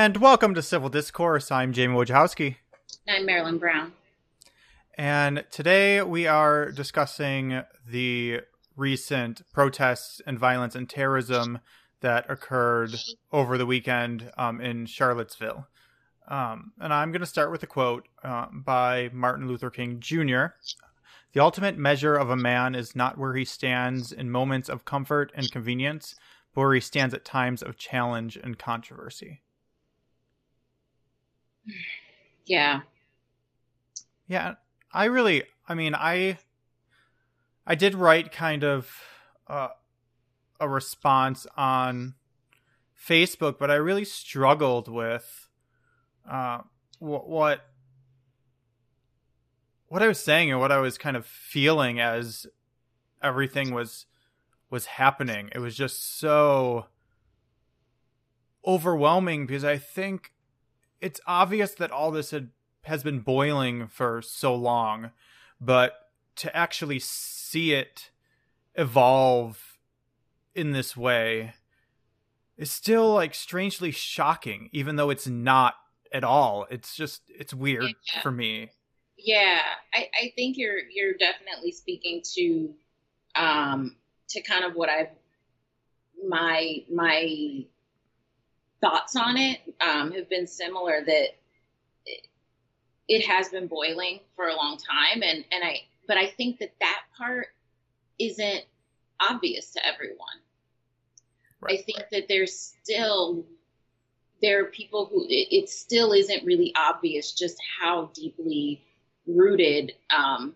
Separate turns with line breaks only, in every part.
And welcome to Civil Discourse. I'm Jamie Wojciechowski.
I'm Marilyn Brown.
And today we are discussing the recent protests and violence and terrorism that occurred over the weekend um, in Charlottesville. Um, and I'm going to start with a quote uh, by Martin Luther King Jr. The ultimate measure of a man is not where he stands in moments of comfort and convenience, but where he stands at times of challenge and controversy.
Yeah.
Yeah, I really, I mean, I, I did write kind of uh, a response on Facebook, but I really struggled with uh, what, what what I was saying and what I was kind of feeling as everything was was happening. It was just so overwhelming because I think it's obvious that all this had has been boiling for so long, but to actually see it evolve in this way is still like strangely shocking even though it's not at all. It's just it's weird yeah. for me.
Yeah, I, I think you're you're definitely speaking to um to kind of what I've my my thoughts on it um, have been similar that it, it has been boiling for a long time and and I but I think that that part isn't obvious to everyone. Right. I think that there's still there are people who it, it still isn't really obvious just how deeply rooted um,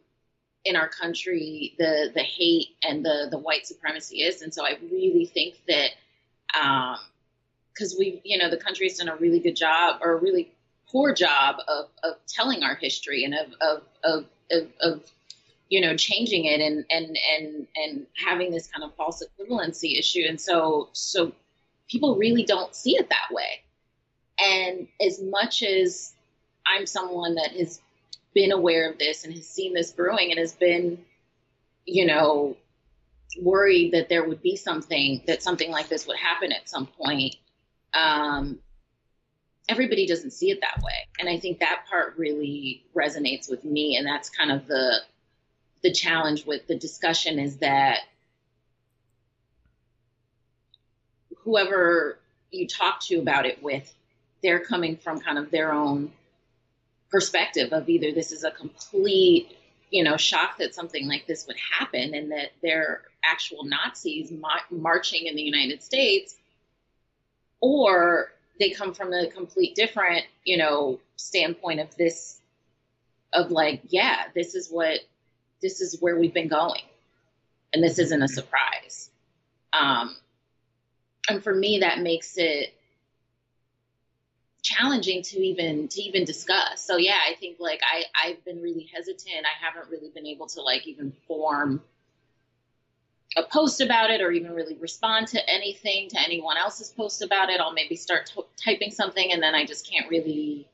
in our country the the hate and the the white supremacy is and so i really think that because we you know the country has done a really good job or a really poor job of of telling our history and of of of, of, of you know changing it and and and and having this kind of false equivalency issue and so so people really don't see it that way and as much as i'm someone that has been aware of this and has seen this brewing and has been, you know, worried that there would be something that something like this would happen at some point. Um, everybody doesn't see it that way, and I think that part really resonates with me, and that's kind of the the challenge with the discussion is that whoever you talk to about it with, they're coming from kind of their own perspective of either this is a complete you know shock that something like this would happen and that they're actual nazis marching in the united states or they come from a complete different you know standpoint of this of like yeah this is what this is where we've been going and this isn't a surprise um and for me that makes it challenging to even to even discuss. So yeah, I think like I I've been really hesitant. I haven't really been able to like even form a post about it or even really respond to anything to anyone else's post about it. I'll maybe start t- typing something and then I just can't really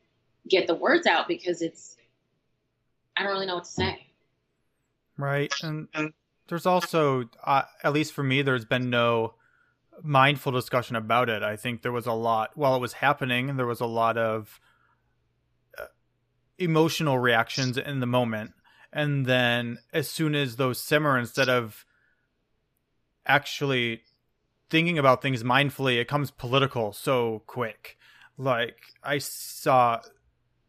get the words out because it's I don't really know what to say.
Right. And, and there's also uh, at least for me there's been no mindful discussion about it. I think there was a lot while it was happening. There was a lot of uh, emotional reactions in the moment, and then as soon as those simmer, instead of actually thinking about things mindfully, it comes political so quick. Like I saw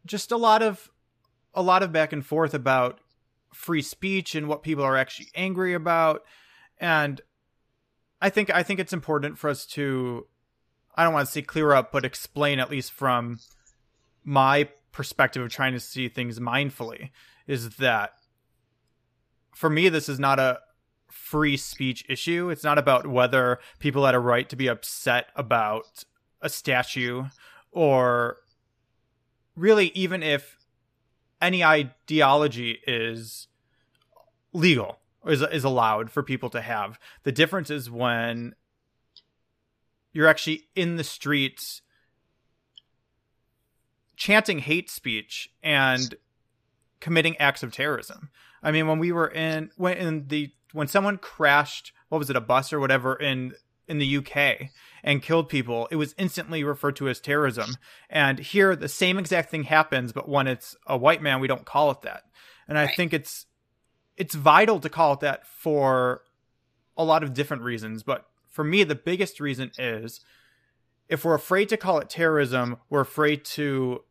just a lot of a lot of back and forth about free speech and what people are actually angry about and I think I think it's important for us to I don't want to say clear up, but explain at least from my perspective of trying to see things mindfully is that for me this is not a free speech issue. It's not about whether people had a right to be upset about a statue or really even if any ideology is legal is is allowed for people to have. The difference is when you're actually in the streets chanting hate speech and committing acts of terrorism. I mean, when we were in when in the when someone crashed, what was it, a bus or whatever in in the UK and killed people, it was instantly referred to as terrorism. And here, the same exact thing happens, but when it's a white man, we don't call it that. And I right. think it's it's vital to call it that for a lot of different reasons. But for me, the biggest reason is if we're afraid to call it terrorism, we're afraid to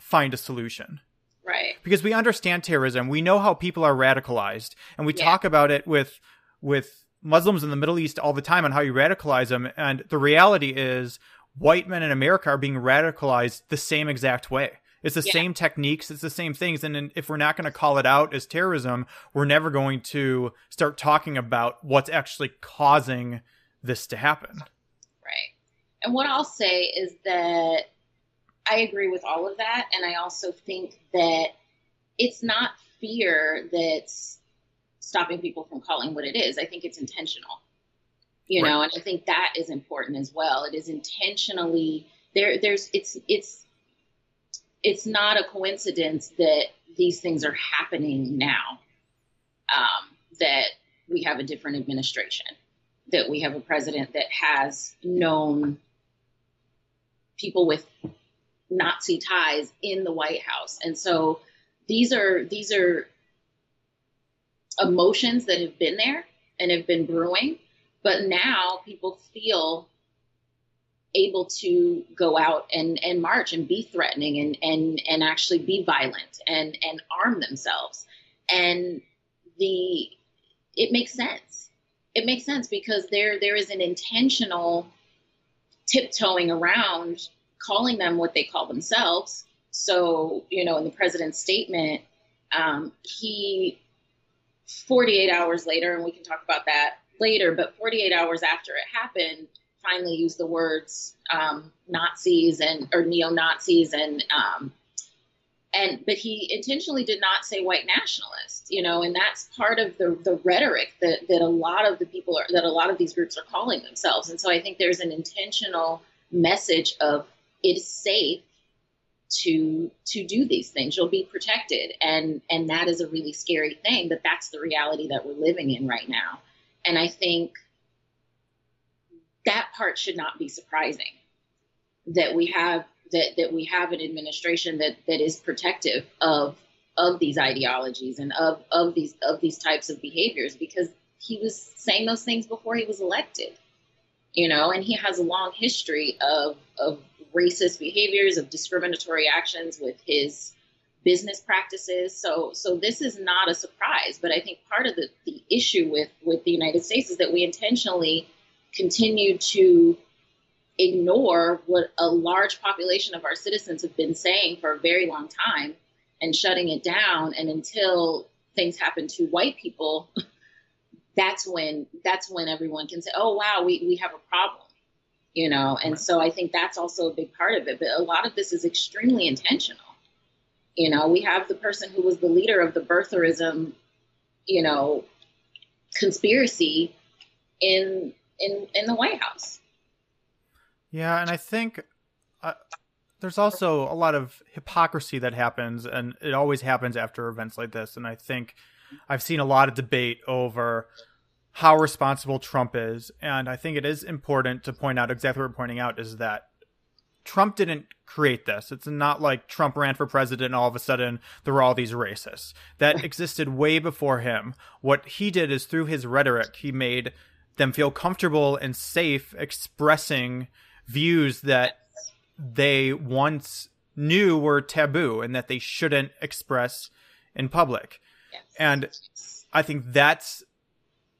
find a solution. Because we understand terrorism. We know how people are radicalized and we yeah. talk about it with with Muslims in the Middle East all the time on how you radicalize them and the reality is white men in America are being radicalized the same exact way. It's the yeah. same techniques, it's the same things and if we're not going to call it out as terrorism, we're never going to start talking about what's actually causing this to happen.
Right. And what I'll say is that I agree with all of that. And I also think that it's not fear that's stopping people from calling what it is. I think it's intentional, you right. know, and I think that is important as well. It is intentionally there. There's it's it's it's not a coincidence that these things are happening now. Um, that we have a different administration, that we have a president that has known people with Nazi ties in the White House. And so these are these are emotions that have been there and have been brewing, but now people feel able to go out and, and march and be threatening and, and, and actually be violent and, and arm themselves. And the it makes sense. It makes sense because there there is an intentional tiptoeing around calling them what they call themselves. So, you know, in the president's statement, um, he 48 hours later, and we can talk about that later, but 48 hours after it happened, finally used the words um, Nazis and or neo Nazis and um, and but he intentionally did not say white nationalists, you know, and that's part of the the rhetoric that that a lot of the people are that a lot of these groups are calling themselves, and so I think there's an intentional message of it is safe to to do these things. You'll be protected. And and that is a really scary thing but that's the reality that we're living in right now. And i think that part should not be surprising that we have that that we have an administration that that is protective of of these ideologies and of of these of these types of behaviors because he was saying those things before he was elected you know and he has a long history of of racist behaviors, of discriminatory actions with his business practices. So so this is not a surprise, but I think part of the, the issue with, with the United States is that we intentionally continue to ignore what a large population of our citizens have been saying for a very long time and shutting it down and until things happen to white people that's when that's when everyone can say oh wow we, we have a problem you know and so i think that's also a big part of it but a lot of this is extremely intentional. You know we have the person who was the leader of the birtherism you know conspiracy in in in the white house.
Yeah and i think uh, there's also a lot of hypocrisy that happens and it always happens after events like this and i think i've seen a lot of debate over how responsible Trump is. And I think it is important to point out exactly what we're pointing out is that Trump didn't create this. It's not like Trump ran for president and all of a sudden there were all these racists. That existed way before him. What he did is through his rhetoric, he made them feel comfortable and safe expressing views that they once knew were taboo and that they shouldn't express in public. Yes. And I think that's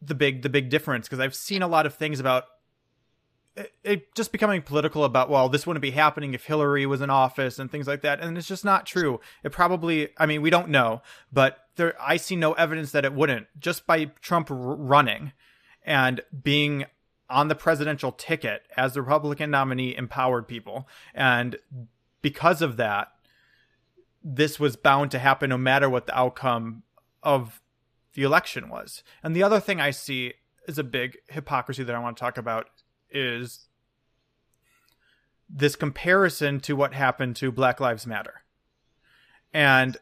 the big the big difference because I've seen a lot of things about it, just becoming political about well this wouldn't be happening if Hillary was in office and things like that and it's just not true. It probably I mean we don't know, but there I see no evidence that it wouldn't just by Trump r- running and being on the presidential ticket as the Republican nominee empowered people and because of that this was bound to happen no matter what the outcome of the election was. And the other thing I see is a big hypocrisy that I want to talk about is this comparison to what happened to Black Lives Matter. And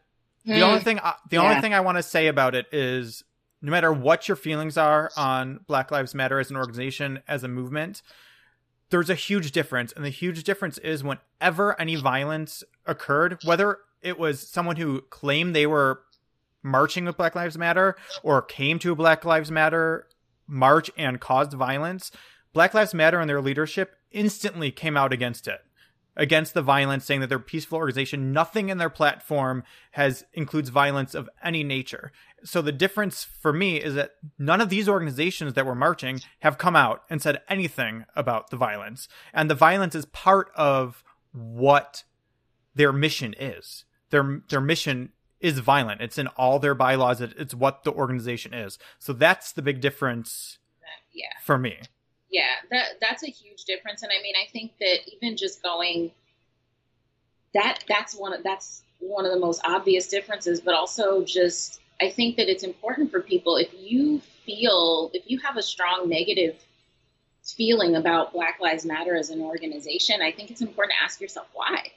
the only hmm. thing I, the yeah. only thing I want to say about it is no matter what your feelings are on Black Lives Matter as an organization, as a movement, there's a huge difference. And the huge difference is whenever any violence occurred, whether it was someone who claimed they were marching with Black Lives Matter or came to a Black Lives Matter march and caused violence, Black Lives Matter and their leadership instantly came out against it against the violence, saying that they're peaceful organization. Nothing in their platform has includes violence of any nature. So the difference for me is that none of these organizations that were marching have come out and said anything about the violence. And the violence is part of what their mission is. Their their mission is violent. It's in all their bylaws. It's what the organization is. So that's the big difference.
Yeah.
For me.
Yeah, that that's a huge difference, and I mean, I think that even just going that that's one of that's one of the most obvious differences, but also just I think that it's important for people if you feel if you have a strong negative feeling about Black Lives Matter as an organization, I think it's important to ask yourself why.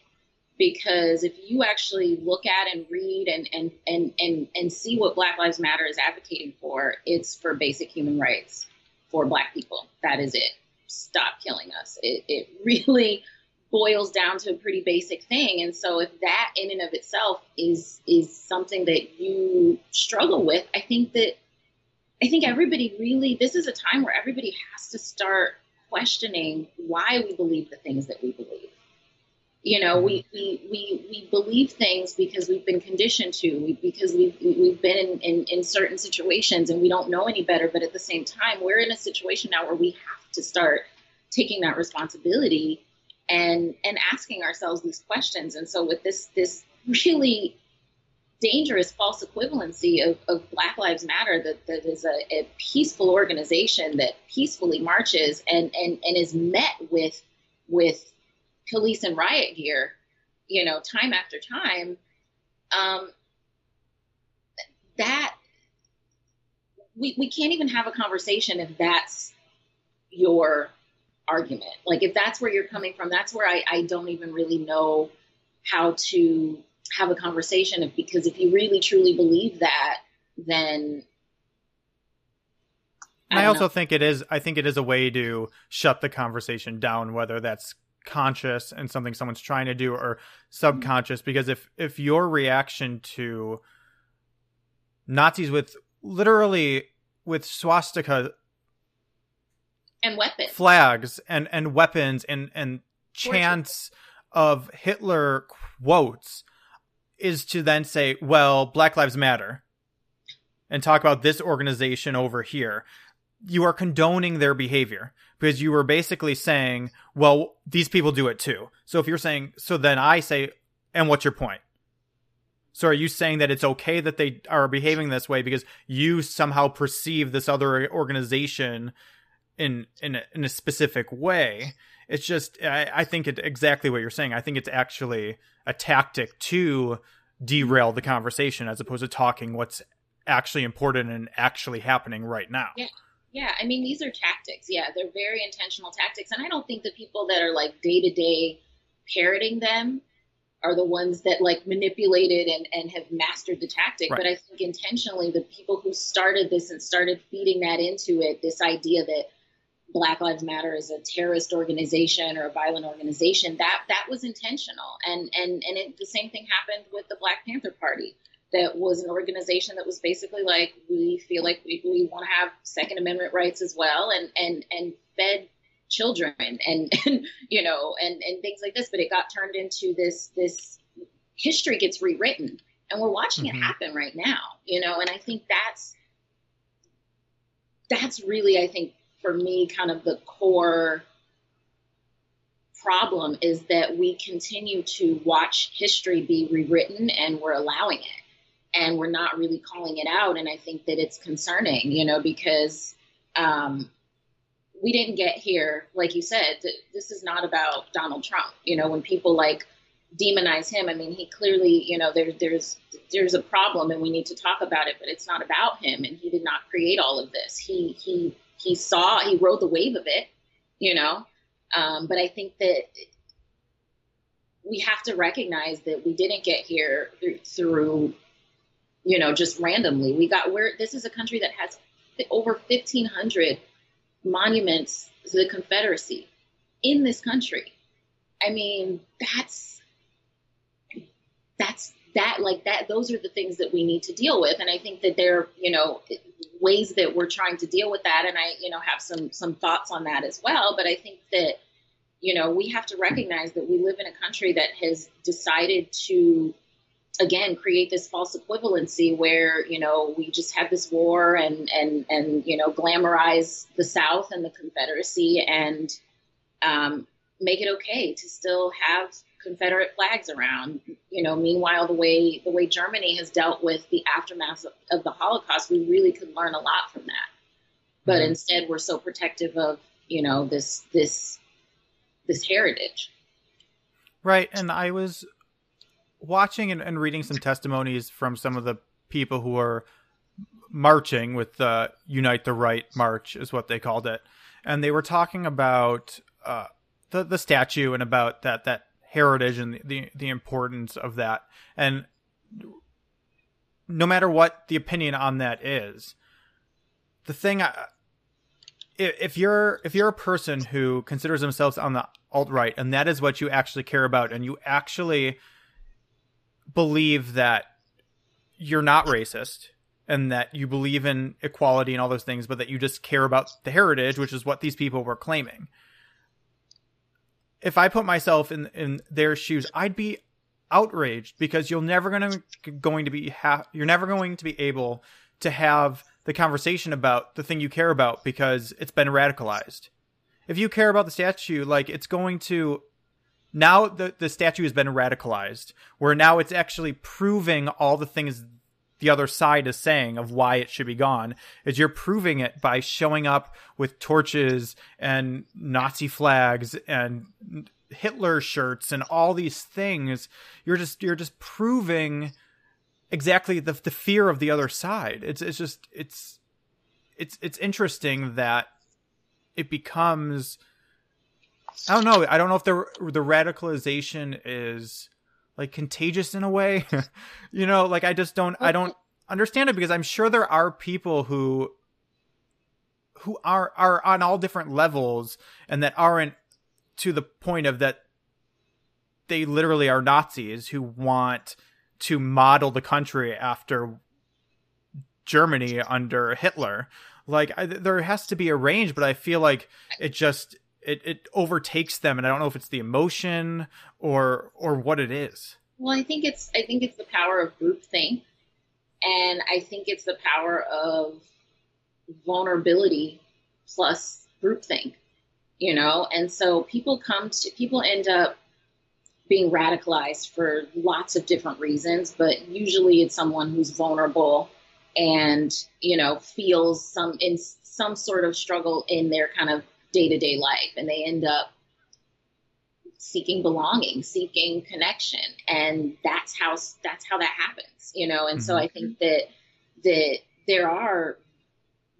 Because if you actually look at and read and, and, and, and, and see what Black Lives Matter is advocating for, it's for basic human rights for Black people. That is it. Stop killing us. It, it really boils down to a pretty basic thing. And so if that in and of itself is is something that you struggle with, I think that I think everybody really this is a time where everybody has to start questioning why we believe the things that we believe. You know, we, mm-hmm. we, we, we believe things because we've been conditioned to, because we've, we've been in, in, in certain situations and we don't know any better. But at the same time, we're in a situation now where we have to start taking that responsibility and, and asking ourselves these questions. And so with this, this really dangerous false equivalency of, of Black Lives Matter that, that is a, a peaceful organization that peacefully marches and, and, and is met with, with police and riot gear, you know, time after time, um, that we, we can't even have a conversation if that's your argument. Like if that's where you're coming from, that's where I, I don't even really know how to have a conversation of, because if you really truly believe that, then
I, I also know. think it is I think it is a way to shut the conversation down, whether that's conscious and something someone's trying to do or subconscious mm-hmm. because if if your reaction to Nazis with literally with swastika
and weapons.
flags and and weapons and and chants of Hitler quotes is to then say well Black Lives Matter and talk about this organization over here. You are condoning their behavior because you were basically saying, well, these people do it too. So if you're saying, so then I say, and what's your point? So are you saying that it's okay that they are behaving this way because you somehow perceive this other organization in in a, in a specific way? It's just I, I think it's exactly what you're saying. I think it's actually a tactic to derail the conversation as opposed to talking what's actually important and actually happening right now.
Yeah. Yeah, I mean, these are tactics. Yeah, they're very intentional tactics. And I don't think the people that are like day to day parroting them are the ones that like manipulated and, and have mastered the tactic. Right. But I think intentionally, the people who started this and started feeding that into it, this idea that Black Lives Matter is a terrorist organization or a violent organization, that that was intentional. And and and it, the same thing happened with the Black Panther Party that was an organization that was basically like we feel like we, we want to have second amendment rights as well and and and fed children and and you know and and things like this but it got turned into this this history gets rewritten and we're watching mm-hmm. it happen right now you know and i think that's that's really i think for me kind of the core problem is that we continue to watch history be rewritten and we're allowing it and we're not really calling it out. And I think that it's concerning, you know, because um, we didn't get here, like you said, this is not about Donald Trump. You know, when people like demonize him, I mean, he clearly, you know, there, there's there's a problem, and we need to talk about it. But it's not about him, and he did not create all of this. He he he saw, he rode the wave of it, you know. Um, but I think that we have to recognize that we didn't get here through you know, just randomly. We got where this is a country that has over 1,500 monuments to the Confederacy in this country. I mean, that's that's that like that those are the things that we need to deal with and i think that there you know ways that we're trying to deal with that and i you know have some some thoughts on that as well but i think that you know we have to recognize that we live in a country that has decided to again create this false equivalency where you know we just have this war and and and you know glamorize the south and the confederacy and um, make it okay to still have confederate flags around. You know meanwhile the way the way germany has dealt with the aftermath of, of the holocaust we really could learn a lot from that. But mm-hmm. instead we're so protective of you know this this this heritage.
Right. And i was watching and, and reading some testimonies from some of the people who are marching with the Unite the Right March, is what they called it, and they were talking about uh, the the statue and about that that heritage and the, the, the importance of that, and no matter what the opinion on that is, the thing I, if you're if you're a person who considers themselves on the alt right and that is what you actually care about and you actually believe that you're not racist and that you believe in equality and all those things, but that you just care about the heritage, which is what these people were claiming. If I put myself in in their shoes, I'd be outraged because you're never gonna going to be ha- you're never going to be able to have the conversation about the thing you care about because it's been radicalized. If you care about the statue, like it's going to now the, the statue has been radicalized, where now it's actually proving all the things the other side is saying of why it should be gone is you're proving it by showing up with torches and Nazi flags and Hitler shirts and all these things. You're just you're just proving exactly the the fear of the other side. It's it's just it's it's it's interesting that it becomes I don't know. I don't know if the the radicalization is like contagious in a way. you know, like I just don't I don't understand it because I'm sure there are people who who are are on all different levels and that aren't to the point of that they literally are Nazis who want to model the country after Germany under Hitler. Like I, there has to be a range, but I feel like it just it, it overtakes them and i don't know if it's the emotion or or what it is.
Well i think it's i think it's the power of groupthink and i think it's the power of vulnerability plus groupthink you know? And so people come to people end up being radicalized for lots of different reasons but usually it's someone who's vulnerable and you know feels some in some sort of struggle in their kind of day to day life, and they end up seeking belonging, seeking connection, and that's how that's how that happens, you know. And mm-hmm. so I think that that there are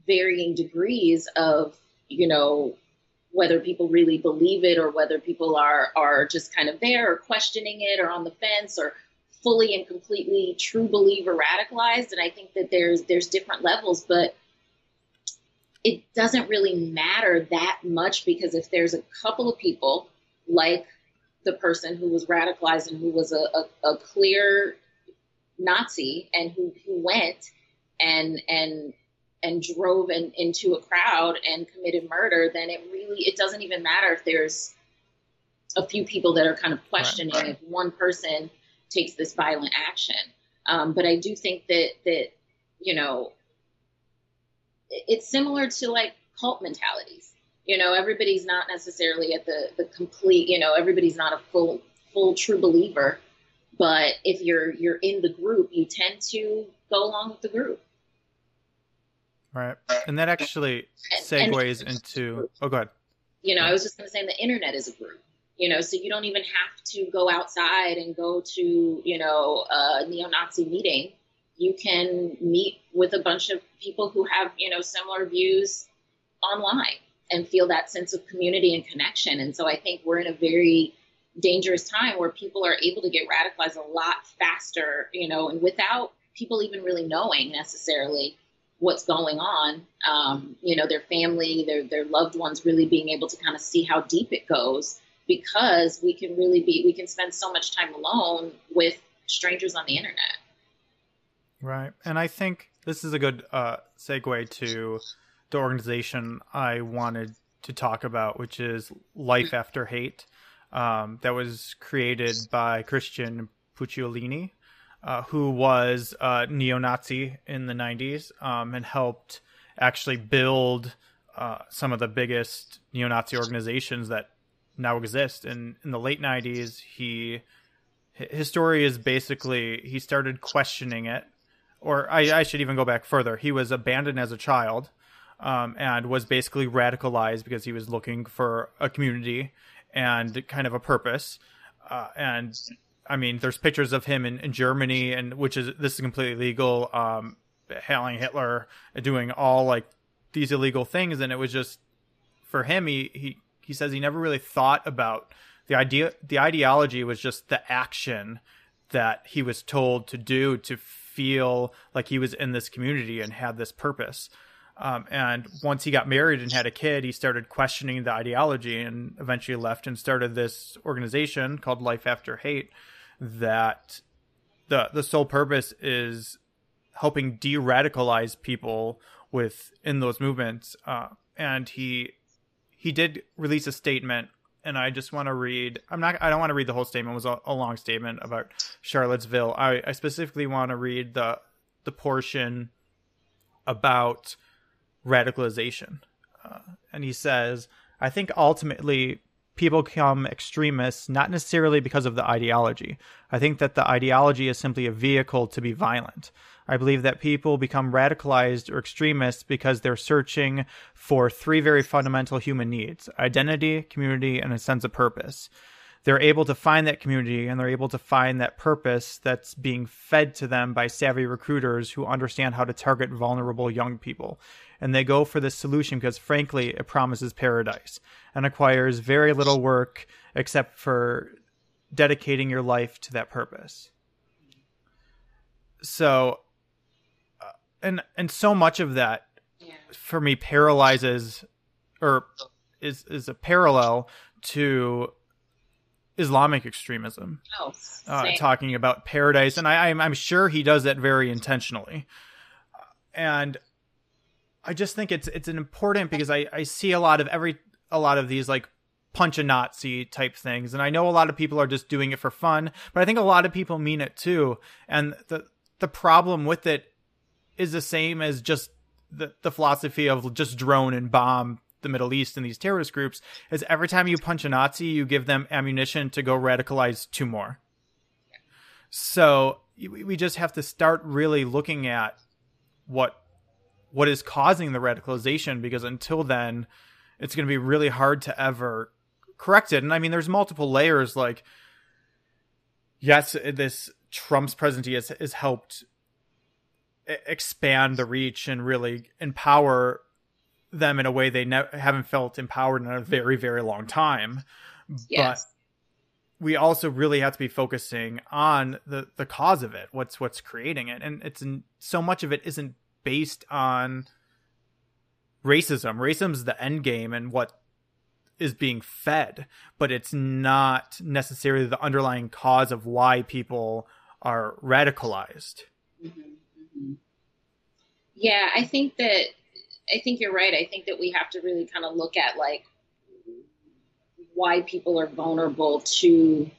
varying degrees of you know whether people really believe it or whether people are are just kind of there or questioning it or on the fence or fully and completely true believer radicalized and i think that there's there's different levels but it doesn't really matter that much because if there's a couple of people like the person who was radicalized and who was a, a, a clear Nazi and who, who went and and and drove in, into a crowd and committed murder, then it really it doesn't even matter if there's a few people that are kind of questioning right, right. if one person takes this violent action. Um, but I do think that that you know it's similar to like cult mentalities. You know, everybody's not necessarily at the the complete. You know, everybody's not a full full true believer. But if you're you're in the group, you tend to go along with the group.
Right, and that actually segues and, and into. Oh, go ahead.
You know, I was just going to say the internet is a group you know so you don't even have to go outside and go to you know a neo-nazi meeting you can meet with a bunch of people who have, you know, similar views online and feel that sense of community and connection. And so I think we're in a very dangerous time where people are able to get radicalized a lot faster, you know, and without people even really knowing necessarily what's going on. Um, you know, their family, their their loved ones, really being able to kind of see how deep it goes because we can really be we can spend so much time alone with strangers on the internet.
Right, and I think this is a good uh, segue to the organization I wanted to talk about, which is Life After Hate, um, that was created by Christian Picciolini, uh, who was a neo-Nazi in the 90s um, and helped actually build uh, some of the biggest neo-Nazi organizations that now exist. And in the late 90s, he his story is basically he started questioning it, or I, I should even go back further. He was abandoned as a child um, and was basically radicalized because he was looking for a community and kind of a purpose. Uh, and I mean, there's pictures of him in, in Germany, and which is this is completely legal, um, hailing Hitler, doing all like these illegal things, and it was just for him. He he he says he never really thought about the idea. The ideology was just the action that he was told to do to feel like he was in this community and had this purpose. Um, and once he got married and had a kid, he started questioning the ideology and eventually left and started this organization called Life After Hate that the the sole purpose is helping de-radicalize people within those movements. Uh, and he he did release a statement and I just want to read. I'm not. I don't want to read the whole statement. It was a, a long statement about Charlottesville. I, I specifically want to read the the portion about radicalization. Uh, and he says, I think ultimately people become extremists not necessarily because of the ideology. I think that the ideology is simply a vehicle to be violent. I believe that people become radicalized or extremists because they're searching for three very fundamental human needs identity, community, and a sense of purpose they're able to find that community and they're able to find that purpose that's being fed to them by savvy recruiters who understand how to target vulnerable young people. And they go for this solution because, frankly, it promises paradise and requires very little work except for dedicating your life to that purpose. So, uh, and and so much of that for me paralyzes or is is a parallel to Islamic extremism.
Oh,
uh, talking about paradise, and I, I'm, I'm sure he does that very intentionally. And I just think it's it's an important because I, I see a lot of every a lot of these like punch a Nazi type things, and I know a lot of people are just doing it for fun, but I think a lot of people mean it too. And the the problem with it is the same as just the the philosophy of just drone and bomb the Middle East and these terrorist groups is every time you punch a Nazi, you give them ammunition to go radicalize two more. So we just have to start really looking at what what is causing the radicalization because until then it's going to be really hard to ever correct it and i mean there's multiple layers like yes this trump's presidency has, has helped expand the reach and really empower them in a way they ne- haven't felt empowered in a very very long time. Yes. but we also really have to be focusing on the the cause of it what's what's creating it. And it's in, so much of it isn't based on racism. Racism is the end game and what is being fed but it's not necessarily the underlying cause of why people are radicalized. Mm-hmm, mm-hmm.
yeah i think that I think you're right. I think that we have to really kind of look at like why people are vulnerable to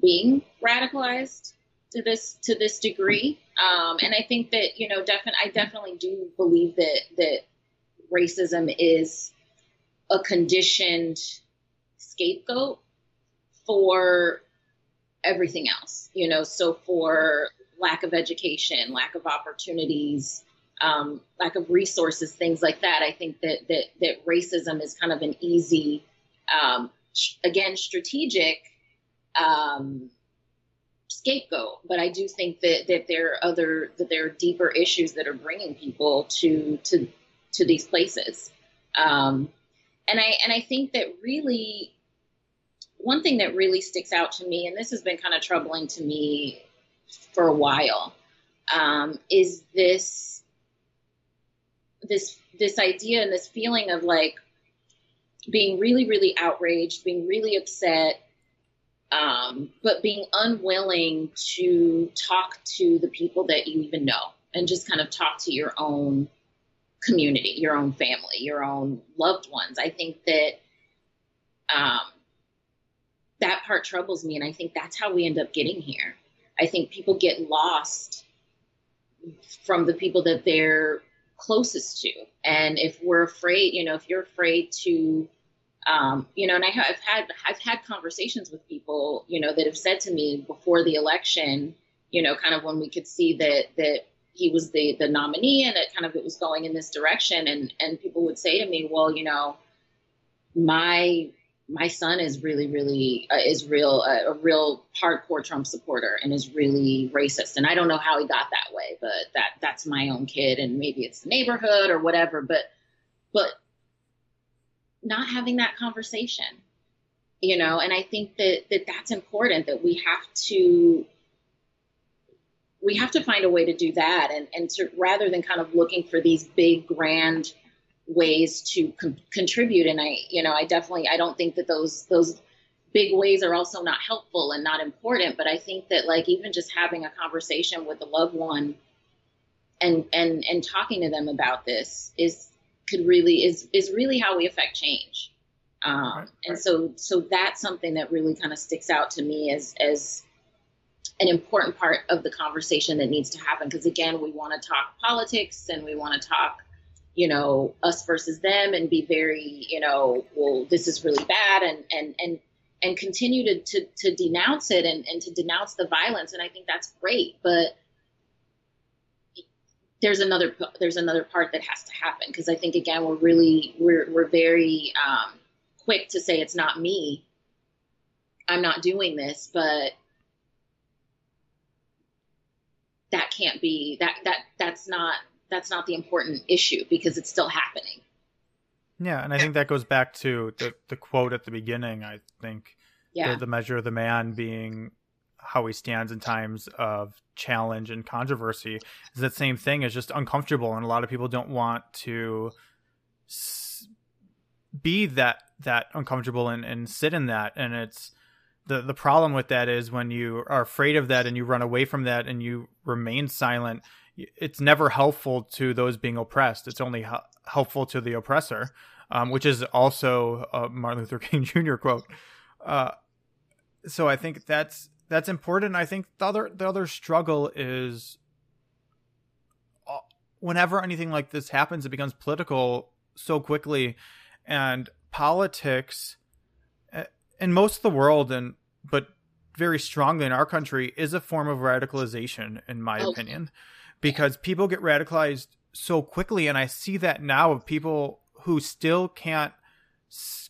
being radicalized to this to this degree. Um, and I think that you know, definitely, I definitely do believe that that racism is a conditioned scapegoat for everything else. You know, so for lack of education, lack of opportunities, um, lack of resources, things like that. I think that that that racism is kind of an easy, um, sh- again, strategic um, scapegoat. But I do think that that there are other that there are deeper issues that are bringing people to to to these places. Um, and I and I think that really one thing that really sticks out to me, and this has been kind of troubling to me for a while, um, is this this this idea and this feeling of like being really really outraged being really upset um, but being unwilling to talk to the people that you even know and just kind of talk to your own community your own family your own loved ones. I think that um, that part troubles me and i think that's how we end up getting here. I think people get lost from the people that they're closest to. And if we're afraid, you know, if you're afraid to, um, you know, and I have had I've had conversations with people, you know, that have said to me before the election, you know, kind of when we could see that that he was the the nominee and it kind of it was going in this direction, and and people would say to me, well, you know, my my son is really, really uh, is real uh, a real hardcore Trump supporter and is really racist. And I don't know how he got that way, but that that's my own kid, and maybe it's the neighborhood or whatever. But but not having that conversation, you know. And I think that that that's important. That we have to we have to find a way to do that, and and to rather than kind of looking for these big grand ways to con- contribute. And i you know i definitely i don't think that those those big ways are also not helpful and not important. But i think that like even just having a conversation with a loved one and and and talking to them about this is could really is is really how we affect change. Um, right, and so so that's something that really kind of sticks out to me as as an important part of the conversation that needs to happen. Because again we want to talk politics and we want to talk you know us versus them and be very you know well this is really bad and and and and continue to to, to denounce it and, and to denounce the violence. And i think that's great but there's another there's another part that has to happen. Because i think again we're really we're we're very um, quick to say it's not me. I'm not doing this but that can't be that that that's not that's not the important issue because it's still happening.
Yeah, and I think that goes back to the the quote at the beginning. I think yeah. the, the measure of the man being how he stands in times of challenge and controversy is that same thing is just uncomfortable and a lot of people don't want to s- be that that uncomfortable and, and sit in that and it's the the problem with that is when you are afraid of that and you run away from that and you remain silent it's never helpful to those being oppressed. It's only helpful to the oppressor, um, which is also a Martin Luther King Jr. quote. Uh, so I think that's that's important. I think the other the other struggle is uh, whenever anything like this happens, it becomes political so quickly, and politics uh, in most of the world, and but very strongly in our country, is a form of radicalization, in my okay. opinion because people get radicalized so quickly and i see that now of people who still can't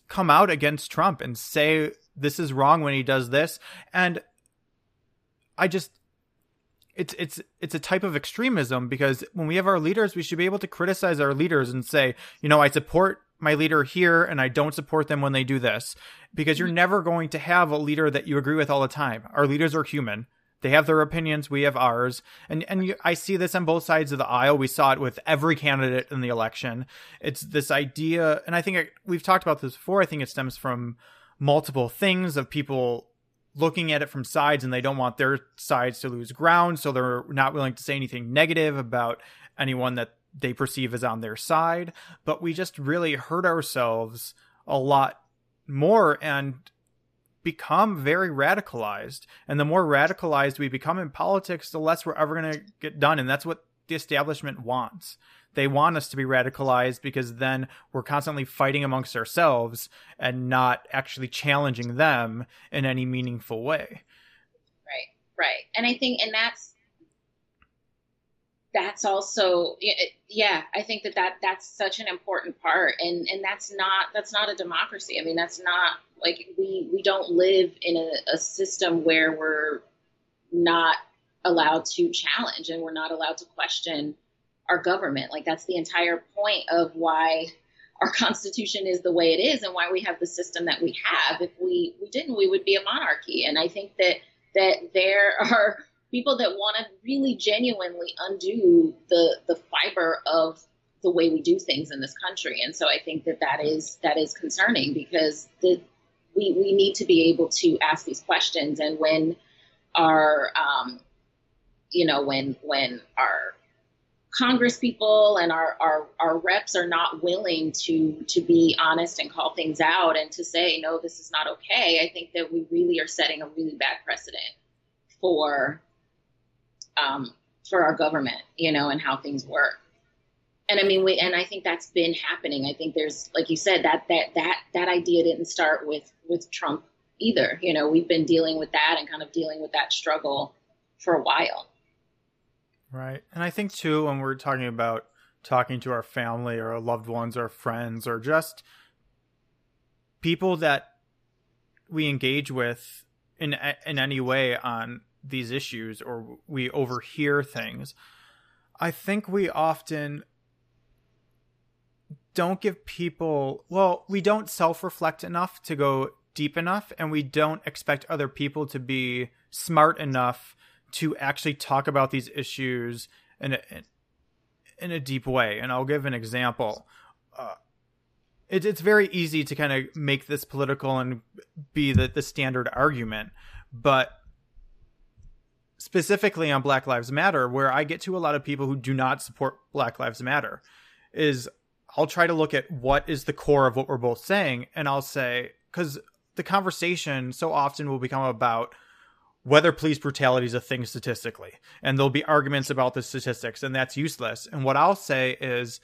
come out against trump and say this is wrong when he does this. And i just it's it's it's a type of extremism because when we have our leaders we should be able to criticize our leaders and say you know i support my leader here and i don't support them when they do this because you're mm-hmm. never going to have a leader that you agree with all the time. Our leaders are human they have their opinions, we have ours, and and you, I see this on both sides of the aisle. We saw it with every candidate in the election. It's this idea, and I think it, we've talked about this before. I think it stems from multiple things of people looking at it from sides, and they don't want their sides to lose ground, so they're not willing to say anything negative about anyone that they perceive as on their side. But we just really hurt ourselves a lot more and become very radicalized. And the more radicalized we become in politics, the less we're ever going to get done. And that's what the establishment wants. They want us to be radicalized because then we're constantly fighting amongst ourselves and not actually challenging them in any meaningful way.
Right, right. And I think, and that's, that's also yeah i think that, that that's such an important part. And and that's not that's not a democracy. I mean that's not like we we don't live in a, a system where we're not allowed to challenge and we're not allowed to question our government. Like that's the entire point of why our constitution is the way it is and why we have the system that we have. If we we didn't we would be a monarchy. And i think that that there are people that want to really genuinely undo the the fiber of the way we do things in this country. And so I think that that is that is concerning because the we, we need to be able to ask these questions and when our um, you know when when our Congress people and our, our, our reps are not willing to to be honest and call things out and to say no this is not okay i think that we really are setting a really bad precedent for um, for our government you know and how things work. And i mean we and i think that's been happening. I think there's like you said that that that that idea didn't start with with trump either. You know we've been dealing with that and kind of dealing with that struggle for a while.
Right. And I think too when we're talking about talking to our family or our loved ones or friends or just people that we engage with in in any way on these issues or we overhear things i think we often don't give people well we don't self-reflect enough to go deep enough and we don't expect other people to be smart enough to actually talk about these issues in a, in a deep way. And I'll give an example. Uh, it, it's very easy to kind of make this political and be the, the standard argument, but specifically on Black Lives Matter, where I get to a lot of people who do not support Black Lives Matter, is I'll try to look at what is the core of what we're both saying, and I'll say because the conversation so often will become about whether police brutality is a thing statistically. And there'll be arguments about the statistics, and that's useless. And what I'll say is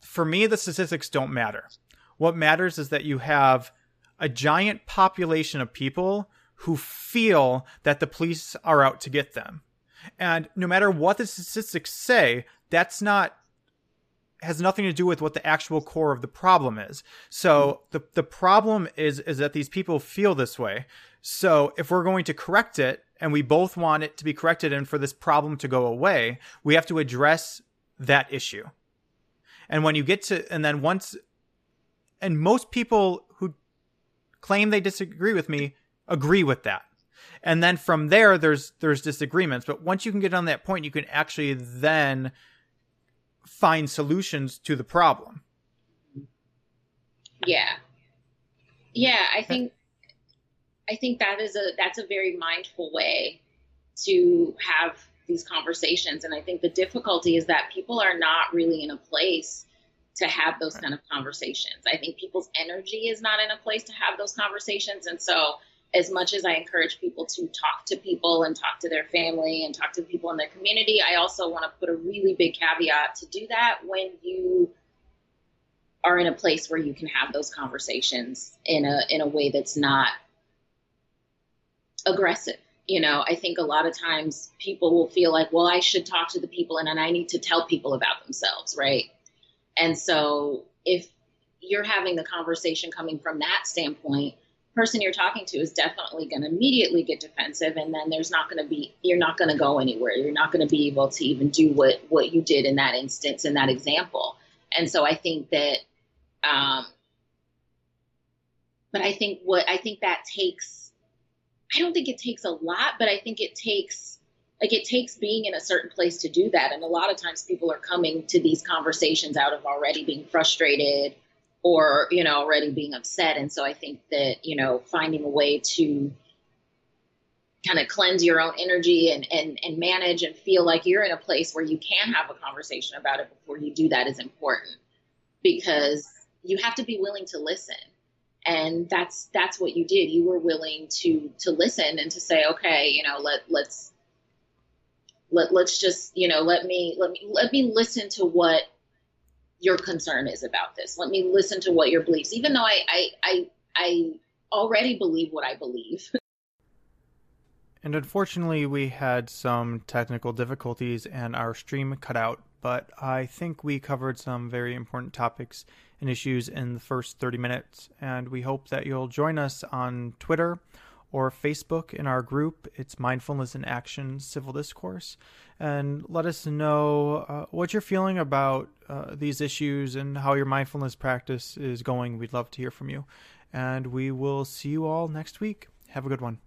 for me, the statistics don't matter. What matters is that you have a giant population of people who feel that the police are out to get them. And no matter what the statistics say, that's not has nothing to do with what the actual core of the problem is. So hmm. the the problem is is that these people feel this way. So if we're going to correct it and we both want it to be corrected and for this problem to go away, we have to address that issue. And when you get to, and then once, and most people who claim they disagree with me agree with that. And then from there, there's, there's disagreements. But once you can get on that point, you can actually then find solutions to the problem.
Yeah. Yeah. I think I think that is a that's a very mindful way to have these conversations. And I think the difficulty is that people are not really in a place to have those kind of conversations. I think people's energy is not in a place to have those conversations. And so as much as I encourage people to talk to people and talk to their family and talk to people in their community, I also want to put a really big caveat to do that when you are in a place where you can have those conversations in a in a way that's not aggressive. You know, I think a lot of times people will feel like, well, I should talk to the people and, and I need to tell people about themselves, right? And so if you're having the conversation coming from that standpoint, person you're talking to is definitely going to immediately get defensive and then there's not going to be you're not going to go anywhere you're not going to be able to even do what what you did in that instance in that example and so i think that um but i think what i think that takes I don't think it takes a lot, but I think it takes like it takes being in a certain place to do that. And a lot of times people are coming to these conversations out of already being frustrated or, you know, already being upset. And so I think that, you know, finding a way to kind of cleanse your own energy and, and, and manage and feel like you're in a place where you can have a conversation about it before you do that is important. Because you have to be willing to listen. And that's that's what you did. You were willing to to listen and to say okay you know let let's let let's just you know let me let me let me listen to what your concern is about this let me listen to what your beliefs even though i i i, I already believe what i believe
and unfortunately we had some technical difficulties and our stream cut out but i think we covered some very important topics and issues in the first 30 minutes. And we hope that you'll join us on Twitter or Facebook in our group. It's Mindfulness in Action Civil Discourse. And let us know uh, what you're feeling about uh, these issues and how your mindfulness practice is going. We'd love to hear from you. And we will see you all next week. Have a good one.